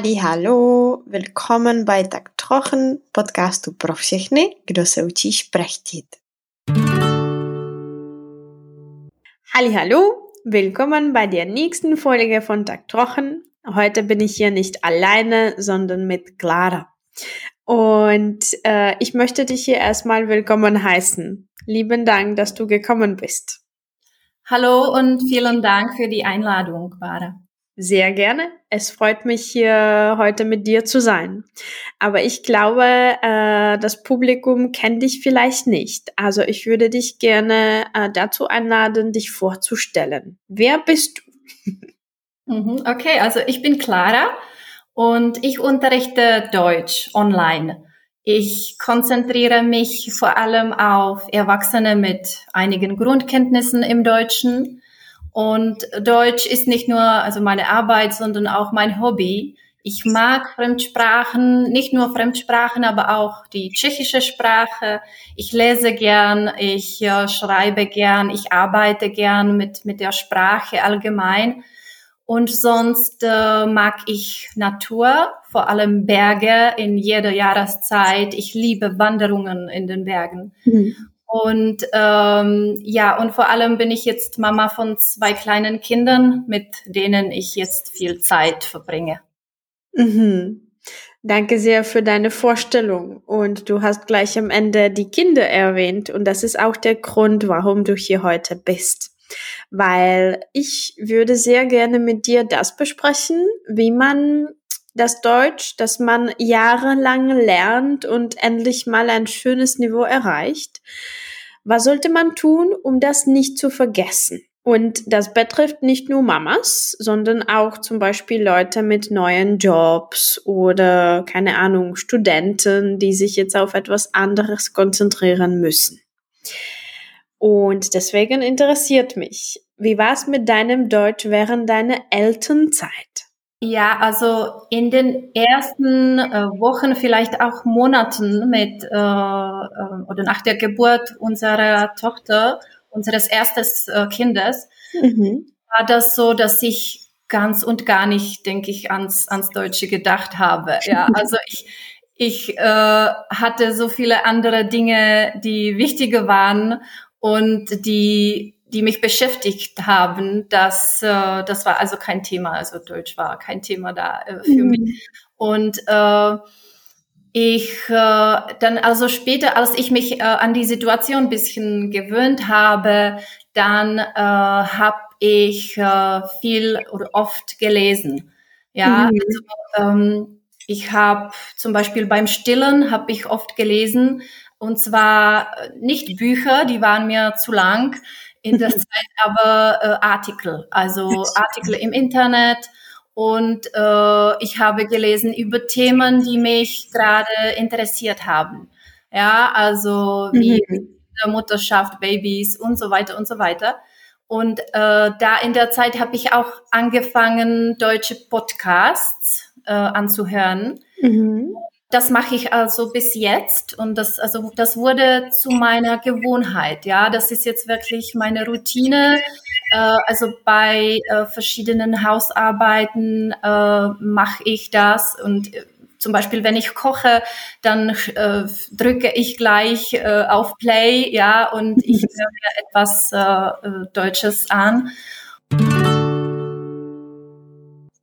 Ali, hallo, willkommen bei Tak Trochen, podcastu pro všechny, kdo se učí šprechtit. Ali, hallo, willkommen bei der nächsten Folge von Tak Trochen. Heute bin ich hier nicht alleine, sondern mit Clara. Und äh, ich möchte dich hier erstmal willkommen heißen. Lieben Dank, dass du gekommen bist. Hallo und vielen Dank für die Einladung, Clara. Sehr gerne. Es freut mich hier heute mit dir zu sein. Aber ich glaube, äh, das Publikum kennt dich vielleicht nicht. Also ich würde dich gerne äh, dazu einladen, dich vorzustellen. Wer bist du? Mhm, okay, also ich bin Clara und ich unterrichte Deutsch online. Ich konzentriere mich vor allem auf Erwachsene mit einigen Grundkenntnissen im Deutschen und Deutsch ist nicht nur also meine Arbeit, sondern auch mein Hobby. Ich mag Fremdsprachen, nicht nur Fremdsprachen, aber auch die tschechische Sprache. Ich lese gern, ich äh, schreibe gern, ich arbeite gern mit, mit der Sprache allgemein. Und sonst äh, mag ich Natur, vor allem Berge in jeder Jahreszeit. Ich liebe Wanderungen in den Bergen. Mhm. Und ähm, ja, und vor allem bin ich jetzt Mama von zwei kleinen Kindern, mit denen ich jetzt viel Zeit verbringe. Mhm. Danke sehr für deine Vorstellung. Und du hast gleich am Ende die Kinder erwähnt. Und das ist auch der Grund, warum du hier heute bist. Weil ich würde sehr gerne mit dir das besprechen, wie man das Deutsch, das man jahrelang lernt und endlich mal ein schönes Niveau erreicht. Was sollte man tun, um das nicht zu vergessen? Und das betrifft nicht nur Mamas, sondern auch zum Beispiel Leute mit neuen Jobs oder keine Ahnung, Studenten, die sich jetzt auf etwas anderes konzentrieren müssen. Und deswegen interessiert mich, wie war es mit deinem Deutsch während deiner Elternzeit? Ja, also in den ersten äh, Wochen, vielleicht auch Monaten mit äh, äh, oder nach der Geburt unserer Tochter, unseres erstes äh, Kindes, mhm. war das so, dass ich ganz und gar nicht, denke ich, ans ans Deutsche gedacht habe. Ja, also ich ich äh, hatte so viele andere Dinge, die wichtiger waren und die die mich beschäftigt haben, das, äh, das war also kein Thema, also Deutsch war kein Thema da äh, für mhm. mich. Und äh, ich äh, dann also später, als ich mich äh, an die Situation ein bisschen gewöhnt habe, dann äh, habe ich äh, viel oder oft gelesen. Ja, mhm. also, ähm, ich habe zum Beispiel beim Stillen habe ich oft gelesen und zwar nicht Bücher, die waren mir zu lang in der Zeit aber äh, Artikel, also Artikel im Internet. Und äh, ich habe gelesen über Themen, die mich gerade interessiert haben. Ja, also wie mhm. Mutterschaft, Babys und so weiter und so weiter. Und äh, da in der Zeit habe ich auch angefangen, deutsche Podcasts äh, anzuhören. Mhm. Das mache ich also bis jetzt und das also das wurde zu meiner Gewohnheit. Ja, das ist jetzt wirklich meine Routine. Äh, also bei äh, verschiedenen Hausarbeiten äh, mache ich das und äh, zum Beispiel, wenn ich koche, dann äh, drücke ich gleich äh, auf Play, ja, und ich höre etwas äh, äh Deutsches an.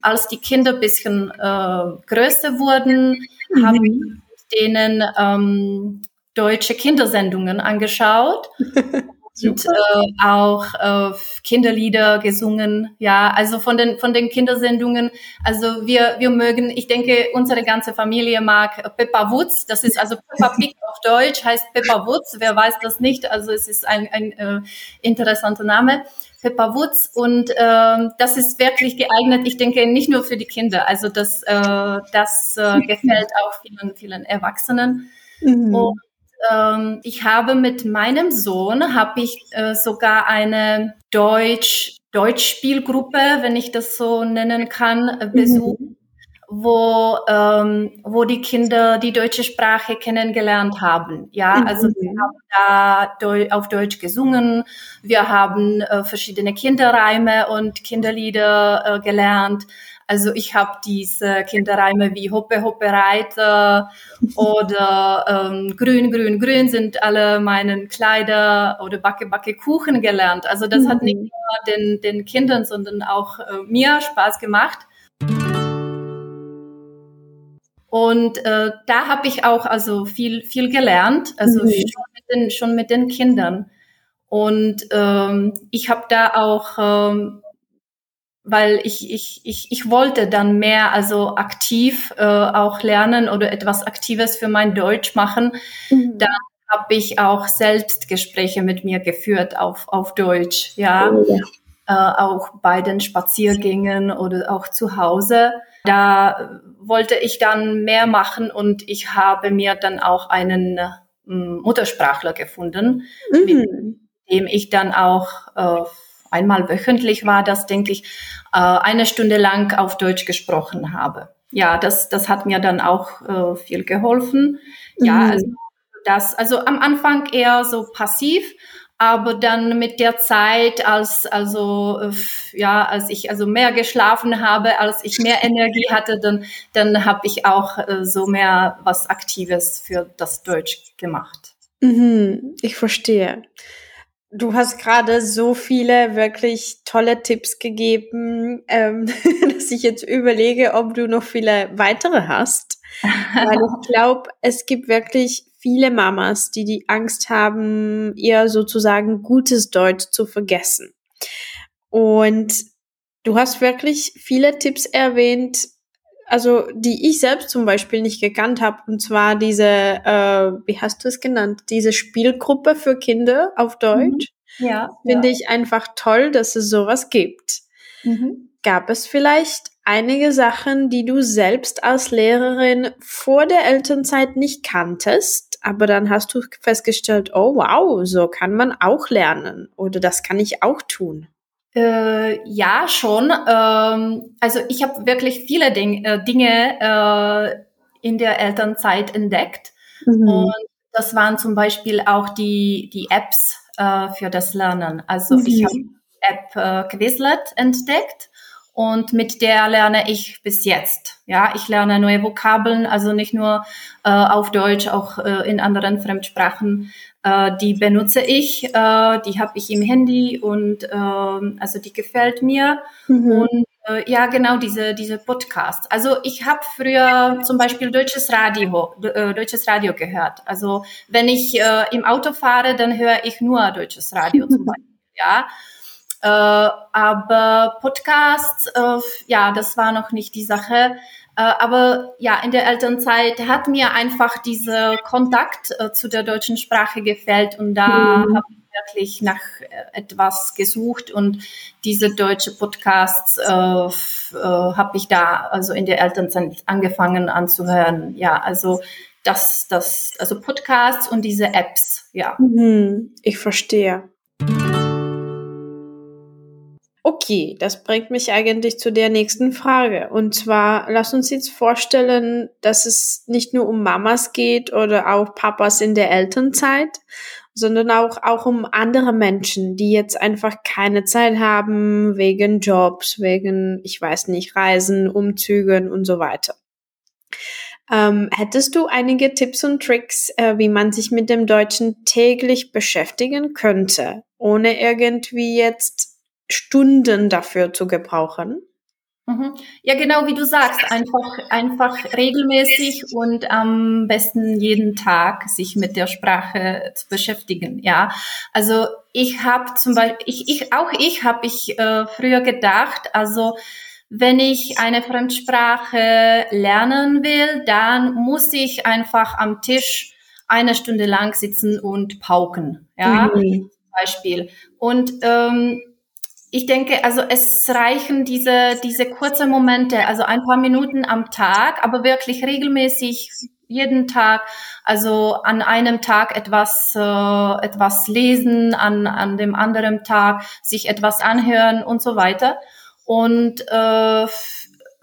Als die Kinder bisschen äh, größer wurden, mhm. habe ich denen ähm, deutsche Kindersendungen angeschaut und äh, auch äh, Kinderlieder gesungen. Ja, also von den von den Kindersendungen. Also wir wir mögen. Ich denke, unsere ganze Familie mag Peppa Woods. Das ist also Peppa Pig auf Deutsch heißt Peppa Woods. Wer weiß das nicht? Also es ist ein ein äh, interessanter Name. Pepper Woods und äh, das ist wirklich geeignet, ich denke, nicht nur für die Kinder, also das, äh, das äh, gefällt auch vielen, vielen Erwachsenen. Mhm. Und ähm, ich habe mit meinem Sohn, habe ich äh, sogar eine Deutsch, Deutschspielgruppe, wenn ich das so nennen kann, äh, besucht. Mhm. Wo, ähm, wo die Kinder die deutsche Sprache kennengelernt haben. Ja, Mhm. also wir haben da Deu auf Deutsch gesungen, wir haben äh, verschiedene Kinderreime und Kinderlieder äh, gelernt. Also ich habe diese Kinderreime wie Hoppe, Hoppe, Reiter oder ähm, Grün, Grün, Grün sind alle meinen Kleider oder Backe, Backe, Kuchen gelernt. Also das hat nicht Mhm. nur den, den Kindern, sondern auch äh, mir Spaß gemacht. Und äh, da habe ich auch also viel viel gelernt, also Mhm. schon, mit den, schon mit den Kindern. Und ähm, ich habe da auch, ähm, weil ich, ich, ich, ich wollte dann mehr also aktiv äh, auch lernen oder etwas Aktives für mein Deutsch machen, Mhm. Da- habe ich auch Selbstgespräche mit mir geführt auf, auf Deutsch, ja Oh, ja. Äh, auch bei den Spaziergängen oder auch zu Hause. Da wollte ich dann mehr machen und ich habe mir dann auch einen äh, Muttersprachler gefunden, Mhm. dem ich dann auch äh, einmal wöchentlich war, das denke ich, äh, eine Stunde lang auf Deutsch gesprochen habe. Ja, das, das hat mir dann auch äh, viel geholfen. Ja, Mhm. also das, also am Anfang eher so passiv, aber dann mit der Zeit, als also äh, ja, als ich also mehr geschlafen habe, als ich mehr Energie hatte, dann dann habe ich auch äh, so mehr was Aktives für das Deutsch gemacht. Mhm, ich verstehe. Du hast gerade so viele wirklich tolle Tipps gegeben, ähm, dass ich jetzt überlege, ob du noch viele weitere hast. Weil ich glaube, es gibt wirklich viele Mamas, die die Angst haben, ihr sozusagen gutes Deutsch zu vergessen. Und du hast wirklich viele Tipps erwähnt, also die ich selbst zum Beispiel nicht gekannt habe, und zwar diese, äh, wie hast du es genannt, diese Spielgruppe für Kinder auf Deutsch. Ja, Finde ich einfach toll, dass es sowas gibt. Mhm. Gab es vielleicht einige Sachen, die du selbst als Lehrerin vor der Elternzeit nicht kanntest, aber dann hast du festgestellt, oh wow, so kann man auch lernen oder das kann ich auch tun. Äh, ja, schon. Ähm, also ich habe wirklich viele Ding, äh, Dinge äh, in der Elternzeit entdeckt. Mhm. Und das waren zum Beispiel auch die, die Apps äh, für das Lernen. Also Mhm. ich habe App äh, Quizlet entdeckt und mit der lerne ich bis jetzt. Ja, ich lerne neue Vokabeln, also nicht nur äh, auf Deutsch, auch äh, in anderen Fremdsprachen. Äh, die benutze ich, äh, die habe ich im Handy und ähm, also die gefällt mir. Mhm. Und äh, ja, genau diese diese Podcasts. Also ich habe früher zum Beispiel deutsches Radio, äh, deutsches Radio gehört. Also wenn ich im Auto fahre, dann höre ich nur deutsches Radio zum Beispiel. Ja, äh, aber Podcasts, äh, ja, das war noch nicht die Sache. Äh, aber ja, in der Elternzeit hat mir einfach dieser Kontakt äh, zu der deutschen Sprache gefällt und da Mhm. habe ich wirklich nach äh, etwas gesucht und diese deutsche Podcasts äh, habe ich da also in der Elternzeit angefangen anzuhören. Ja, also das, das, also Podcasts und diese Apps, ja. Mhm, ich verstehe. Okay, das bringt mich eigentlich zu der nächsten Frage. Und zwar, lass uns jetzt vorstellen, dass es nicht nur um Mamas geht oder auch Papas in der Elternzeit, sondern auch, auch um andere Menschen, die jetzt einfach keine Zeit haben wegen Jobs, wegen, ich weiß nicht, Reisen, Umzügen und so weiter. Ähm, hättest du einige Tipps und Tricks, äh, wie man sich mit dem Deutschen täglich beschäftigen könnte, ohne irgendwie jetzt Stunden dafür zu gebrauchen? Mhm. Ja, genau wie du sagst, einfach, einfach regelmäßig und am besten jeden Tag sich mit der Sprache zu beschäftigen. Ja, also ich habe zum Beispiel, ich, ich auch ich habe ich äh, früher gedacht, also wenn ich eine Fremdsprache lernen will, dann muss ich einfach am Tisch eine Stunde lang sitzen und pauken. Ja, Mhm. Beispiel. Und ähm, ich denke, also es reichen diese, diese kurzen Momente, also ein paar Minuten am Tag, aber wirklich regelmäßig jeden Tag, also an einem Tag etwas, äh, etwas lesen, an, an dem anderen Tag sich etwas anhören und so weiter. Und äh,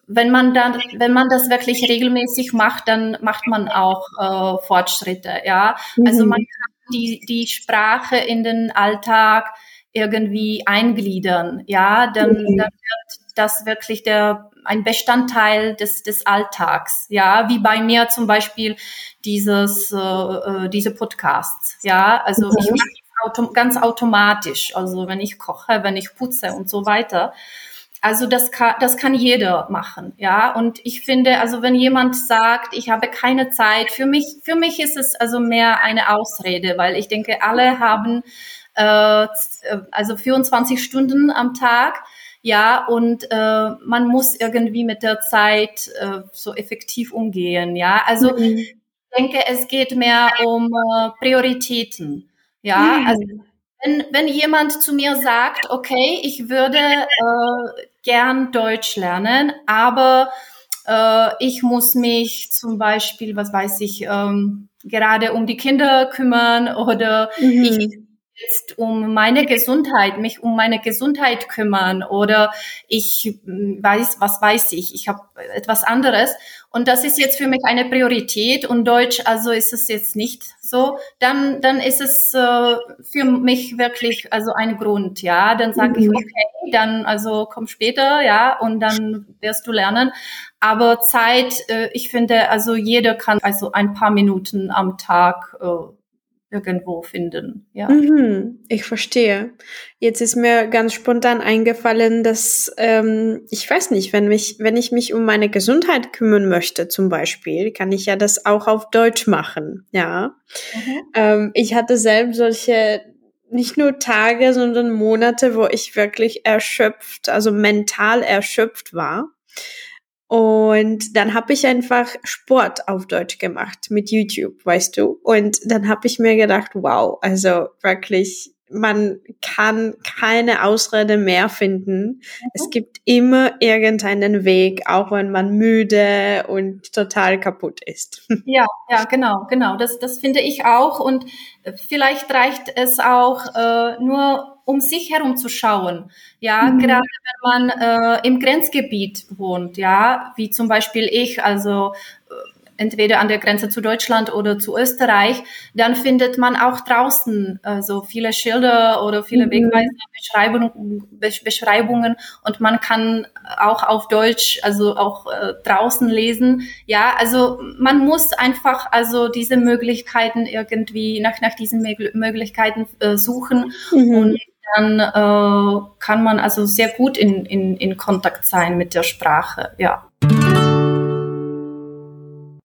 wenn man dann, wenn man das wirklich regelmäßig macht, dann macht man auch äh, Fortschritte, ja. Mhm. Also man kann die, die Sprache in den Alltag irgendwie eingliedern, ja, dann, mhm. dann wird das wirklich der ein Bestandteil des, des Alltags, ja, wie bei mir zum Beispiel dieses äh, äh diese Podcasts, ja, also mhm. ich mache autom ganz automatisch, also wenn ich koche, wenn ich putze und so weiter. Also das kann, das kann jeder machen, ja. Und ich finde, also wenn jemand sagt, ich habe keine Zeit, für mich, für mich ist es also mehr eine Ausrede, weil ich denke, alle haben äh, also 24 Stunden am Tag, ja, und äh, man muss irgendwie mit der Zeit äh, so effektiv umgehen, ja. Also mhm. ich denke, es geht mehr um äh, Prioritäten, ja. Mhm. Also wenn, wenn jemand zu mir sagt, okay, ich würde äh, gern Deutsch lernen, aber äh, ich muss mich zum Beispiel, was weiß ich, ähm, gerade um die Kinder kümmern oder mhm. ich jetzt um meine Gesundheit, mich um meine Gesundheit kümmern oder ich hm, weiß, was weiß ich, ich habe etwas anderes. Und das ist jetzt für mich eine Priorität. Und Deutsch, also ist es jetzt nicht so, dann dann ist es äh, für mich wirklich also ein Grund, ja, dann sage ich mhm. okay, dann also komm später, ja, und dann wirst du lernen, aber Zeit, äh, ich finde, also jeder kann also ein paar Minuten am Tag äh, irgendwo finden. Ja. Mhm, ich verstehe. Jetzt ist mir ganz spontan eingefallen, dass ähm, ich weiß nicht, wenn mich, wenn ich mich um meine Gesundheit kümmern möchte, zum Beispiel, kann ich ja das auch auf Deutsch machen. Ja. Mhm. Ähm, ich hatte selbst solche nicht nur Tage, sondern Monate, wo ich wirklich erschöpft, also mental erschöpft war. Und dann habe ich einfach Sport auf Deutsch gemacht mit YouTube, weißt du. Und dann habe ich mir gedacht, wow, also wirklich, man kann keine Ausrede mehr finden. Mhm. Es gibt immer irgendeinen Weg, auch wenn man müde und total kaputt ist. Ja, ja, genau, genau. Das, das finde ich auch. Und vielleicht reicht es auch äh, nur um sich herum zu schauen. Ja, mhm. gerade wenn man äh, im Grenzgebiet wohnt, ja, wie zum Beispiel ich, also äh, entweder an der Grenze zu Deutschland oder zu Österreich, dann findet man auch draußen äh, so viele Schilder oder viele mhm. Wegweisende Beschreibungen, Beschreibungen und man kann auch auf Deutsch, also auch äh, draußen lesen. Ja, also man muss einfach also diese Möglichkeiten irgendwie nach nach diesen Möglichkeiten äh, suchen mhm. und dann äh, kann man also sehr gut in, in, in Kontakt sein mit der Sprache, ja.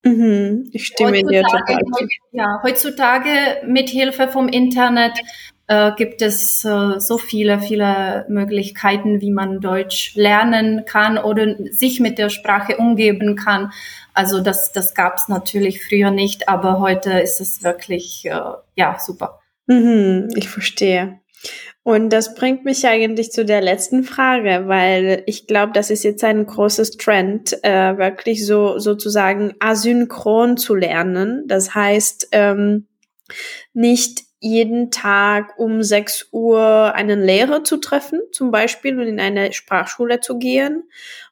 Mhm, ich stimme heutzutage, dir total. Ja, heutzutage mit Hilfe vom Internet äh, gibt es äh, so viele, viele Möglichkeiten, wie man Deutsch lernen kann oder sich mit der Sprache umgeben kann. Also das, das gab es natürlich früher nicht, aber heute ist es wirklich äh, ja super. Mhm, ich verstehe. Und das bringt mich eigentlich zu der letzten Frage, weil ich glaube, das ist jetzt ein großes Trend, äh, wirklich so sozusagen asynchron zu lernen. Das heißt, ähm, nicht jeden Tag um 6 Uhr einen Lehrer zu treffen, zum Beispiel, und in eine Sprachschule zu gehen,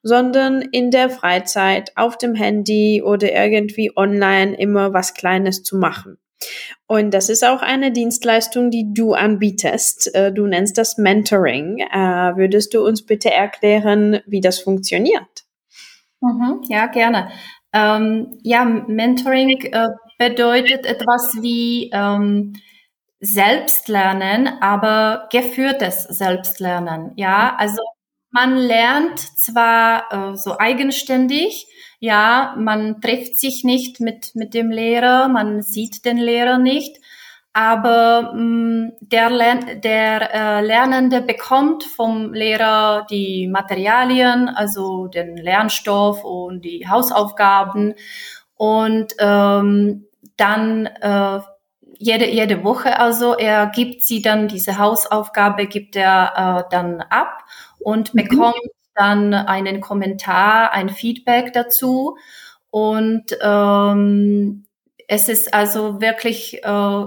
sondern in der Freizeit auf dem Handy oder irgendwie online immer was Kleines zu machen. Und das ist auch eine Dienstleistung, die du anbietest. Äh, du nennst das Mentoring. Äh, würdest du uns bitte erklären, wie das funktioniert? Mhm, ja, gerne. Ähm, ja, Mentoring äh, bedeutet etwas wie ähm, Selbstlernen, aber geführtes Selbstlernen. Ja, also man lernt zwar äh, so eigenständig, ja, man trifft sich nicht mit, mit dem Lehrer, man sieht den Lehrer nicht, aber mh, mm, der, Lern der äh, Lernende bekommt vom Lehrer die Materialien, also den Lernstoff und die Hausaufgaben und ähm, dann äh, jede, jede Woche also, er gibt sie dann, diese Hausaufgabe gibt er äh, dann ab und mhm. bekommt dann einen Kommentar, ein Feedback dazu. Und ähm, es ist also wirklich, äh,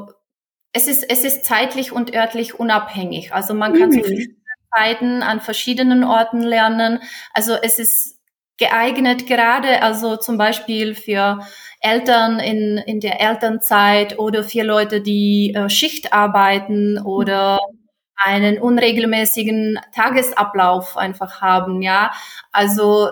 es ist, es ist zeitlich und örtlich unabhängig. Also man kann mhm. zu verschiedenen Zeiten an verschiedenen Orten lernen. Also es ist geeignet, gerade also zum Beispiel für Eltern in, in der Elternzeit oder für Leute, die äh, Schicht arbeiten oder einen unregelmäßigen Tagesablauf einfach haben, ja. Also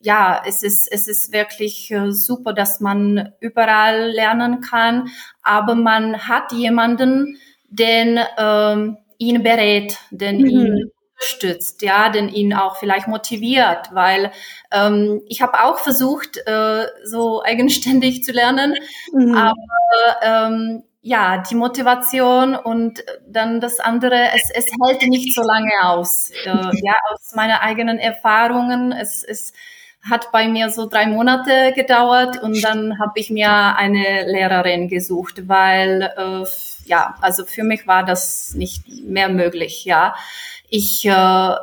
ja, es ist es ist wirklich äh, super, dass man überall lernen kann, aber man hat jemanden, den ähm, ihn berät, den mhm. ihn unterstützt, ja, den ihn auch vielleicht motiviert, weil ähm, ich habe auch versucht, äh, so eigenständig zu lernen, mhm. aber ähm, ja, die Motivation und dann das andere, es, es hält nicht so lange aus. Äh, ja, aus meiner eigenen Erfahrungen, es, es hat bei mir so drei Monate gedauert und dann habe ich mir eine Lehrerin gesucht, weil äh, ja, also für mich war das nicht mehr möglich, ja. Ich äh,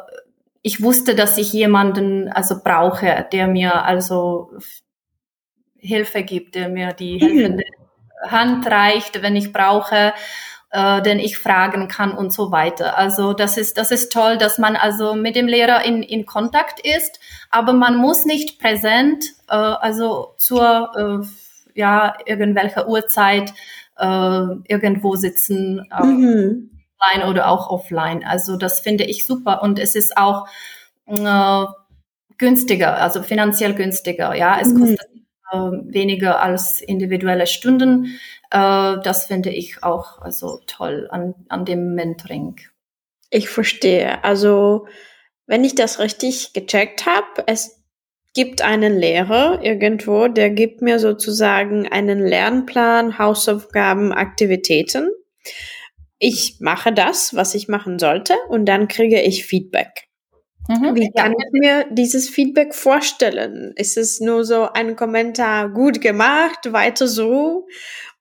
ich wusste, dass ich jemanden also brauche, der mir also Hilfe gibt, der mir die mhm. helfende Hand reicht, wenn ich brauche, äh, den ich fragen kann und so weiter. Also das ist, das ist toll, dass man also mit dem Lehrer in, in Kontakt ist, aber man muss nicht präsent, äh, also zur, äh, ja, irgendwelcher Uhrzeit äh, irgendwo sitzen, äh, mhm. online oder auch offline. Also das finde ich super und es ist auch äh, günstiger, also finanziell günstiger. Ja, es mhm. kostet weniger als individuelle Stunden. Äh, das finde ich auch also toll an, an dem Mentoring. Ich verstehe. Also, wenn ich das richtig gecheckt habe, es gibt einen Lehrer irgendwo, der gibt mir sozusagen einen Lernplan, Hausaufgaben, Aktivitäten. Ich mache das, was ich machen sollte, und dann kriege ich Feedback. Mhm. Wie kann ich mir dieses Feedback vorstellen? Ist es nur so ein Kommentar, gut gemacht, weiter so?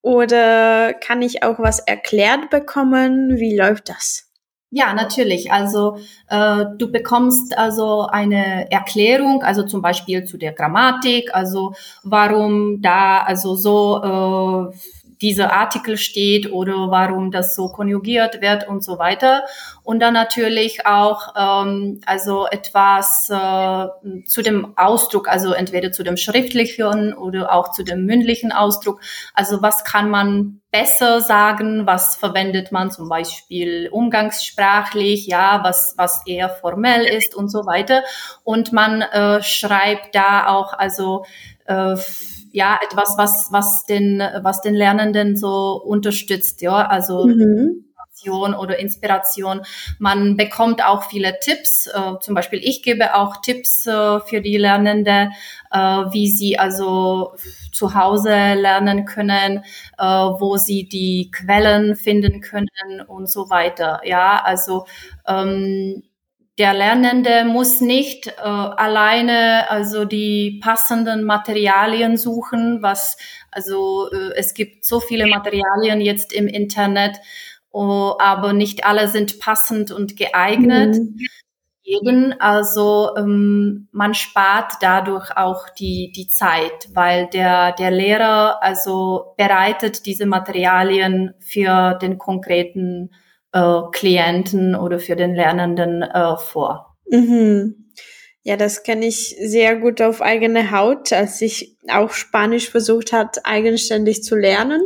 Oder kann ich auch was erklärt bekommen? Wie läuft das? Ja, natürlich. Also äh, du bekommst also eine Erklärung, also zum Beispiel zu der Grammatik, also warum da also so äh, dieser Artikel steht oder warum das so konjugiert wird und so weiter. Und dann natürlich auch ähm, also etwas äh, zu dem Ausdruck, also entweder zu dem schriftlichen oder auch zu dem mündlichen Ausdruck. Also was kann man besser sagen, was verwendet man zum Beispiel umgangssprachlich, ja, was, was eher formell ist und so weiter. Und man äh, schreibt da auch also äh, ja etwas, was was den was den Lernenden so unterstützt, ja, also mhm. oder Inspiration. Man bekommt auch viele Tipps. Äh, zum Beispiel ich gebe auch Tipps äh, für die Lernende, äh, wie sie also zu Hause lernen können, äh, wo sie die Quellen finden können und so weiter. Ja, also ähm, der Lernende muss nicht äh, alleine also die passenden Materialien suchen, was also äh, es gibt so viele Materialien jetzt im Internet, oh, aber nicht alle sind passend und geeignet. Mhm. Eben, also ähm, man spart dadurch auch die die Zeit, weil der der Lehrer also bereitet diese Materialien für den konkreten äh, Klienten oder für den Lernenden äh, vor. Mhm. Ja, das kenne ich sehr gut auf eigene Haut, als ich auch Spanisch versucht hat, eigenständig zu lernen.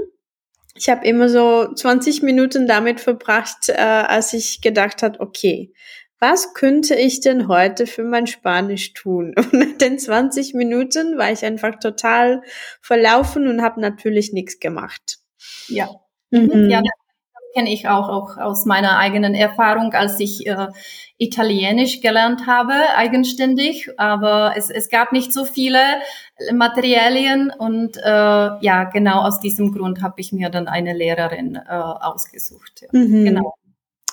Ich habe immer so 20 Minuten damit verbracht, äh, als ich gedacht hat, okay, was könnte ich denn heute für mein Spanisch tun? Und nach den 20 Minuten war ich einfach total verlaufen und habe natürlich nichts gemacht. Ja. Mhm. Ja, kenne ich auch, auch aus meiner eigenen Erfahrung, als ich äh, Italienisch gelernt habe, eigenständig. Aber es, es gab nicht so viele Materialien und äh, ja, genau aus diesem Grund habe ich mir dann eine Lehrerin äh, ausgesucht. Ja. Mhm. Genau.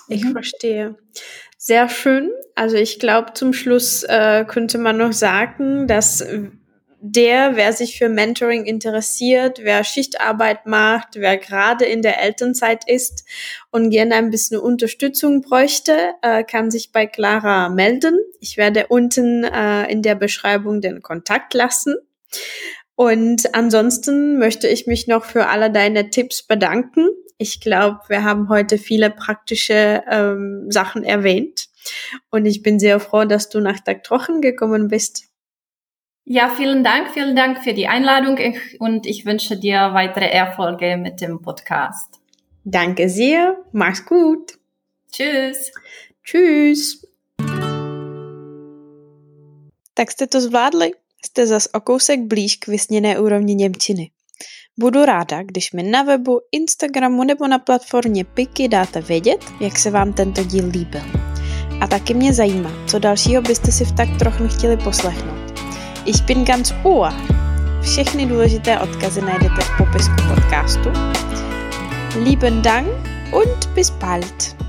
Ich mhm. verstehe. Sehr schön. Also ich glaube, zum Schluss äh, könnte man noch sagen, dass der, wer sich für Mentoring interessiert, wer Schichtarbeit macht, wer gerade in der Elternzeit ist und gerne ein bisschen Unterstützung bräuchte, äh, kann sich bei Clara melden. Ich werde unten äh, in der Beschreibung den Kontakt lassen. Und ansonsten möchte ich mich noch für alle deine Tipps bedanken. Ich glaube, wir haben heute viele praktische ähm, Sachen erwähnt. Und ich bin sehr froh, dass du nach Dagtrochen gekommen bist. Ja, vielen Dank, vielen Dank für die Einladung und ich wünsche dir weitere Erfolge mit dem Podcast. Danke sehr, mach's gut. Tschüss. Tschüss. Tak jste to zvládli? Jste zas o kousek blíž k vysněné úrovni Němčiny. Budu ráda, když mi na webu, Instagramu nebo na platformě Piky dáte vědět, jak se vám tento díl líbil. A taky mě zajímá, co dalšího byste si v tak trochu chtěli poslechnout. Ich bin ganz ohr. Všechny důležité odkazy najdete v popisku podcastu. Lieben Dank und bis bald.